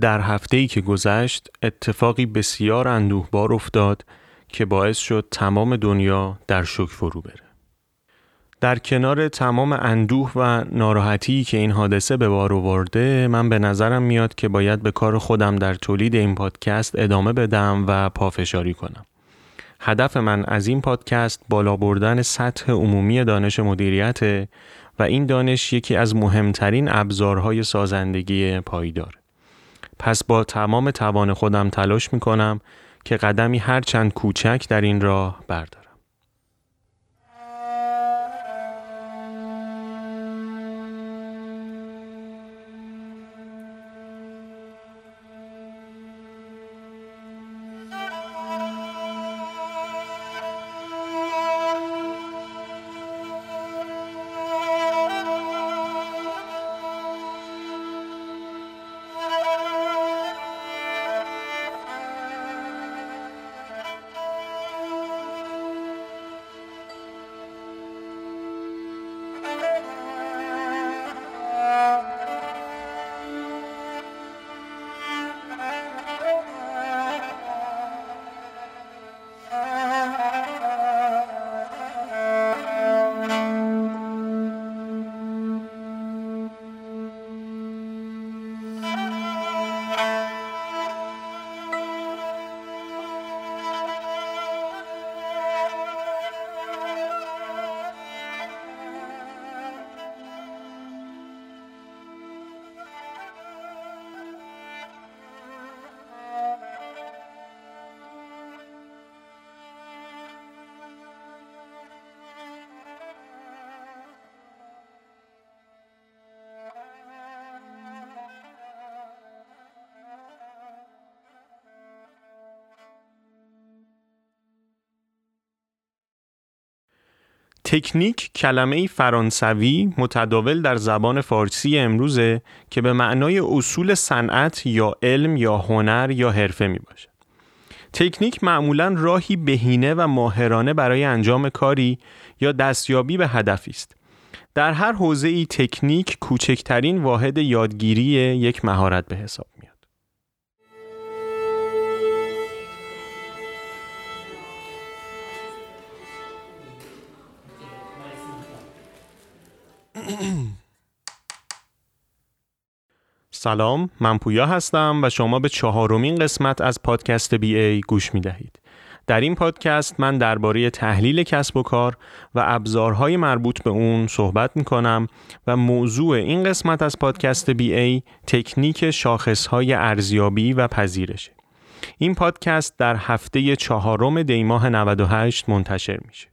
در هفته ای که گذشت اتفاقی بسیار اندوهبار افتاد که باعث شد تمام دنیا در شک فرو بره. در کنار تمام اندوه و ناراحتی که این حادثه به بار آورده من به نظرم میاد که باید به کار خودم در تولید این پادکست ادامه بدم و پافشاری کنم. هدف من از این پادکست بالا بردن سطح عمومی دانش مدیریت و این دانش یکی از مهمترین ابزارهای سازندگی پایدار. پس با تمام توان خودم تلاش می کنم که قدمی هرچند کوچک در این راه بردارم. تکنیک کلمه فرانسوی متداول در زبان فارسی امروزه که به معنای اصول صنعت یا علم یا هنر یا حرفه می باشه. تکنیک معمولا راهی بهینه و ماهرانه برای انجام کاری یا دستیابی به هدفی است. در هر حوزه ای تکنیک کوچکترین واحد یادگیری یک مهارت به حساب سلام من پویا هستم و شما به چهارمین قسمت از پادکست بی ای گوش می دهید. در این پادکست من درباره تحلیل کسب و کار و ابزارهای مربوط به اون صحبت می کنم و موضوع این قسمت از پادکست بی ای تکنیک شاخصهای ارزیابی و پذیرشه. این پادکست در هفته چهارم دیماه 98 منتشر میشه.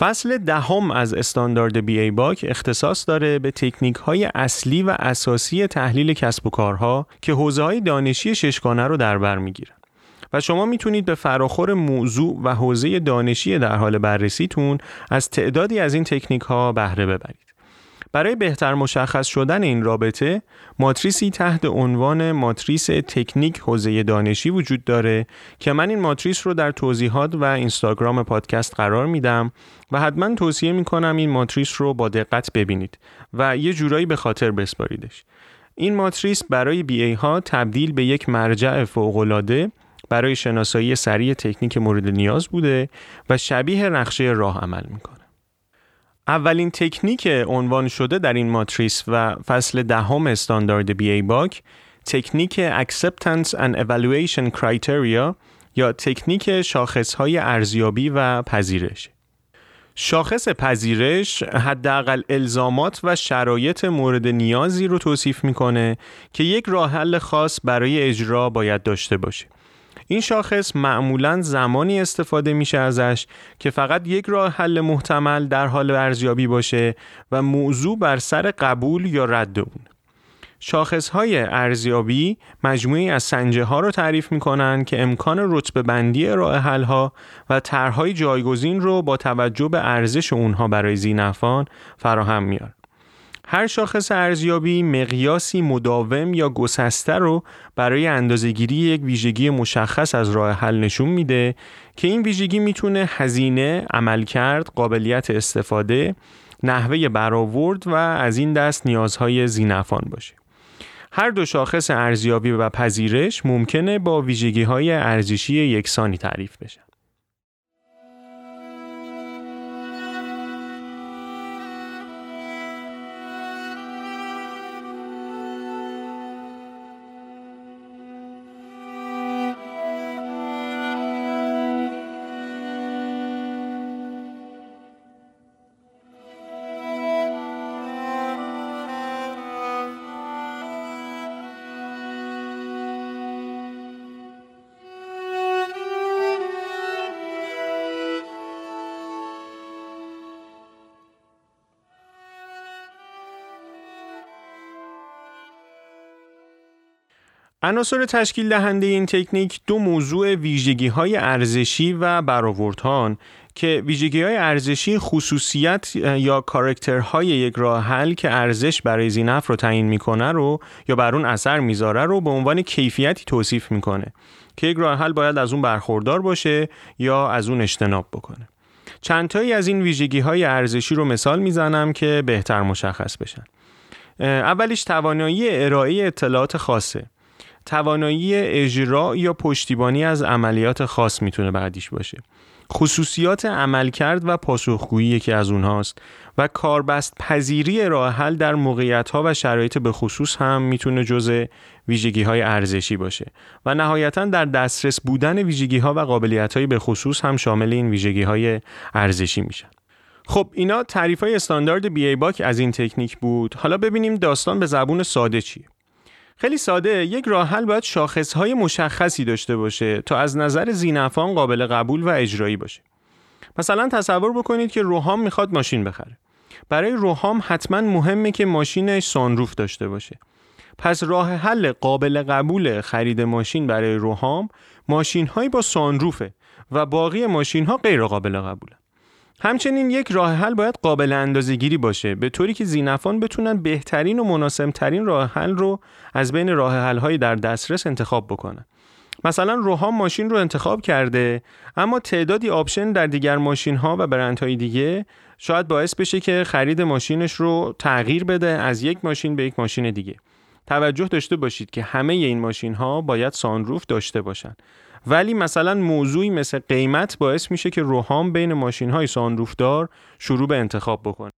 فصل دهم از استاندارد بی ای باک اختصاص داره به تکنیک های اصلی و اساسی تحلیل کسب و کارها که حوزه های دانشی ششگانه رو در بر می‌گیرن و شما می‌تونید به فراخور موضوع و حوزه دانشی در حال بررسیتون از تعدادی از این تکنیک ها بهره ببرید. برای بهتر مشخص شدن این رابطه ماتریسی تحت عنوان ماتریس تکنیک حوزه دانشی وجود داره که من این ماتریس رو در توضیحات و اینستاگرام پادکست قرار میدم و حتما توصیه می‌کنم این ماتریس رو با دقت ببینید و یه جورایی به خاطر بسپاریدش. این ماتریس برای بی ای ها تبدیل به یک مرجع فوقالعاده برای شناسایی سریع تکنیک مورد نیاز بوده و شبیه نقشه راه عمل می‌کنه اولین تکنیک عنوان شده در این ماتریس و فصل دهم استاندارد بی ای باک تکنیک Acceptance and Evaluation Criteria یا تکنیک شاخصهای ارزیابی و پذیرش شاخص پذیرش حداقل الزامات و شرایط مورد نیازی رو توصیف می‌کنه که یک راه حل خاص برای اجرا باید داشته باشه. این شاخص معمولا زمانی استفاده میشه ازش که فقط یک راه حل محتمل در حال ارزیابی باشه و موضوع بر سر قبول یا رد اون. شاخصهای ارزیابی مجموعی از سنجه ها رو تعریف می کنند که امکان رتبه بندی راه حل ها و طرحهای جایگزین رو با توجه به ارزش اونها برای زینفان فراهم میارن. هر شاخص ارزیابی مقیاسی مداوم یا گسسته رو برای اندازهگیری یک ویژگی مشخص از راه حل نشون میده که این ویژگی می‌تونه هزینه، عملکرد، قابلیت استفاده، نحوه برآورد و از این دست نیازهای زینفان باشه. هر دو شاخص ارزیابی و پذیرش ممکنه با ویژگی های ارزشی یکسانی تعریف بشن. عناصر تشکیل دهنده این تکنیک دو موضوع ویژگی های ارزشی و برآوردهان که ویژگی های ارزشی خصوصیت یا کارکترهای یک راه حل که ارزش برای زینف رو تعیین می‌کنه رو یا بر اون اثر می‌ذاره رو به عنوان کیفیتی توصیف می‌کنه که یک راه حل باید از اون برخوردار باشه یا از اون اجتناب بکنه. چندتایی از این ویژگی های ارزشی رو مثال می‌زنم که بهتر مشخص بشن. اولیش توانایی ارائه اطلاعات خاصه. توانایی اجرا یا پشتیبانی از عملیات خاص می‌تونه بعدیش باشه. خصوصیات عملکرد و پاسخگویی یکی از اونهاست و کاربست پذیری راه حل در موقعیت ها و شرایط به خصوص هم می‌تونه جزء ویژگی های ارزشی باشه و نهایتا در دسترس بودن ویژگی ها و قابلیت های به خصوص هم شامل این ویژگی های ارزشی میشن. خب اینا تعریف های استاندارد بی ای باک از این تکنیک بود. حالا ببینیم داستان به زبون ساده چیه. خیلی ساده یک راه حل باید شاخصهای مشخصی داشته باشه تا از نظر زینفان قابل قبول و اجرایی باشه. مثلا تصور بکنید که روحام می‌خواد ماشین بخره. برای روحام حتما مهمه که ماشینش سانروف داشته باشه. پس راه حل قابل قبول خرید ماشین برای روحام ماشین هایی با سانروفه و باقی ماشین ها غیر قابل قبوله. همچنین یک راه حل باید قابل اندازه گیری باشه. به طوری که زینفان بتونن بهترین و مناسبترین راه حل رو از بین راه حل های در دسترس انتخاب بکنن. مثلا روحام ماشین رو انتخاب کرده اما تعدادی آپشن در دیگر ماشین ها و برندهای دیگه شاید باعث بشه که خرید ماشینش رو تغییر بده از یک ماشین به یک ماشین دیگه. توجه داشته باشید که همه این ماشین ها باید سانروف داشته باشن. ولی مثلا موضوعی مثل قیمت باعث میشه که روحام بین ماشین های سانروفدار شروع به انتخاب بکنه.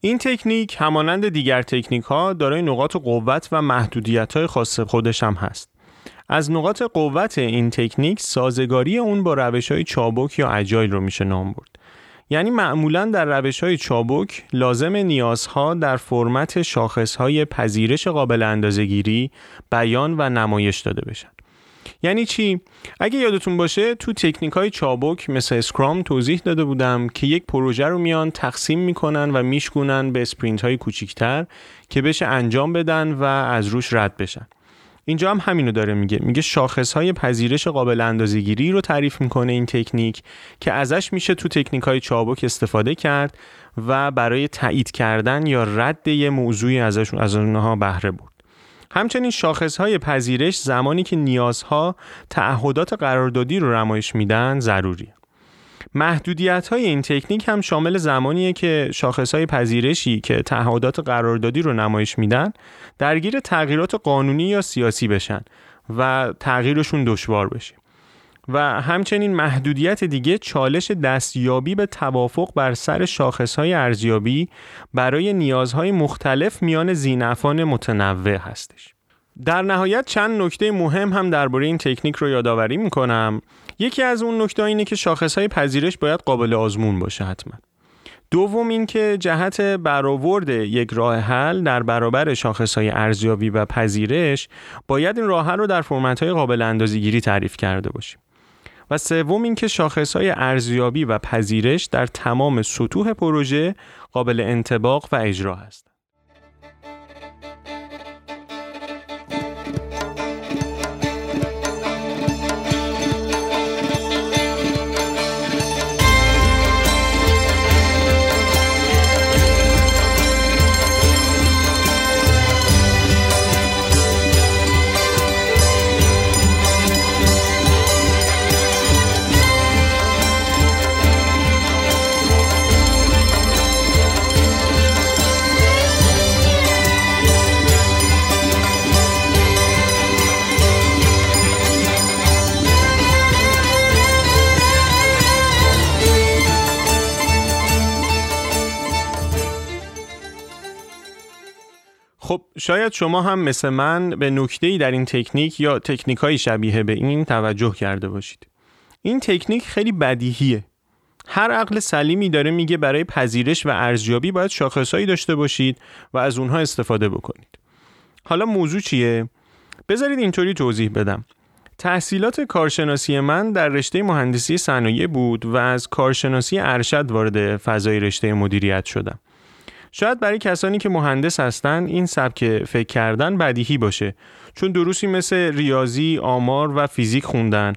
این تکنیک همانند دیگر تکنیک ها دارای نقاط قوت و محدودیت های خاص خودش هم هست. از نقاط قوت این تکنیک سازگاری اون با روش های چابک یا agile رو میشه نام برد. یعنی معمولا در روش های چابک لازم نیازها در فرمت شاخص های پذیرش قابل اندازگیری بیان و نمایش داده بشن. یعنی چی؟ اگه یادتون باشه تو تکنیک های چابک مثل Scrum توضیح داده بودم که یک پروژه رو میان تقسیم می‌کنن و میشکونن به sprint های کوچیکتر که بشه انجام بدن و از روش رد بشن. اینجا هم همینو داره میگه. میگه شاخص های پذیرش قابل اندازه‌گیری رو تعریف می‌کنه این تکنیک که ازش میشه تو تکنیک های چابک استفاده کرد و برای تایید کردن یا رد یه موضوعی ازش از اونها بهره برد. همچنین شاخص های پذیرش زمانی که نیازها تعهدات قراردادی رو نمایش میدن ضروریه محدودیت های این تکنیک هم شامل زمانیه که شاخص های پذیرشی که تعهدات قراردادی رو نمایش میدن درگیر تغییرات قانونی یا سیاسی بشن و تغییرشون دشوار بشه. و همچنین محدودیت دیگه چالش دستیابی به توافق بر سر شاخصهای ارزیابی برای نیازهای مختلف میان زینفان متنوع هستش. در نهایت چند نکته مهم هم درباره این تکنیک رو یادآوری می‌کنم. یکی از اون نکته اینه که شاخصهای پذیرش باید قابل آزمون باشه حتما. دوم اینکه جهت برآورد یک راه حل در برابر شاخصهای ارزیابی و پذیرش باید این راه حل رو در فرمت‌های قابل اندازه‌گیری تعریف کرده باشیم. و سوم اینکه شاخصهای ارزیابی و پذیرش در تمام سطوح پروژه قابل انتباق و اجرا است. شاید شما هم مثل من به نکته‌ای در این تکنیک یا تکنیک شبیه به این توجه کرده باشید. این تکنیک خیلی بدیهیه. هر عقل سلیمی داره میگه برای پذیرش و ارزیابی باید شاخصهایی داشته باشید و از اونها استفاده بکنید. حالا موضوع چیه؟ بذارید اینطوری توضیح بدم. تحصیلات کارشناسی من در رشته مهندسی صنایع بود و از کارشناسی ارشد وارد فضای رشته مدیریت شدم. شاید برای کسانی که مهندس هستن این سبک فکر کردن بدیهی باشه چون دروسی مثل ریاضی، آمار و فیزیک خوندن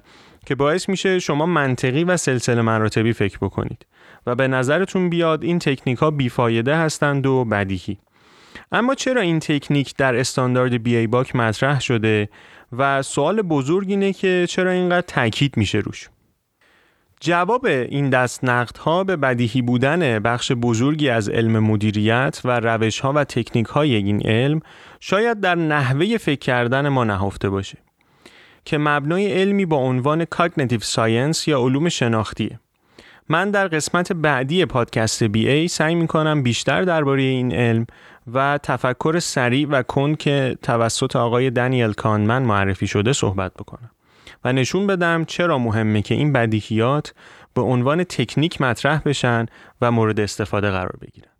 که باعث میشه شما منطقی و سلسله مراتبی فکر بکنید و به نظرتون بیاد این تکنیک ها بیفایده هستند و بدیهی. اما چرا این تکنیک در استاندارد بی ای باک مطرح شده و سوال بزرگ اینه که چرا اینقدر تاکید میشه روش؟ جواب این دست ها به بدیهی بودن بخش بزرگی از علم مدیریت و روش ها و تکنیک های این علم شاید در نحوه فکر کردن ما نهفته باشه که مبنای علمی با عنوان Cognitive Science یا علوم شناختیه. من در قسمت بعدی پادکست بی ای سعی می کنم بیشتر درباره این علم و تفکر سریع و کن که توسط آقای دانیل کانمن معرفی شده صحبت بکنم. و نشون بدم چرا مهمه که این بدیهیات به عنوان تکنیک مطرح بشن و مورد استفاده قرار بگیرن.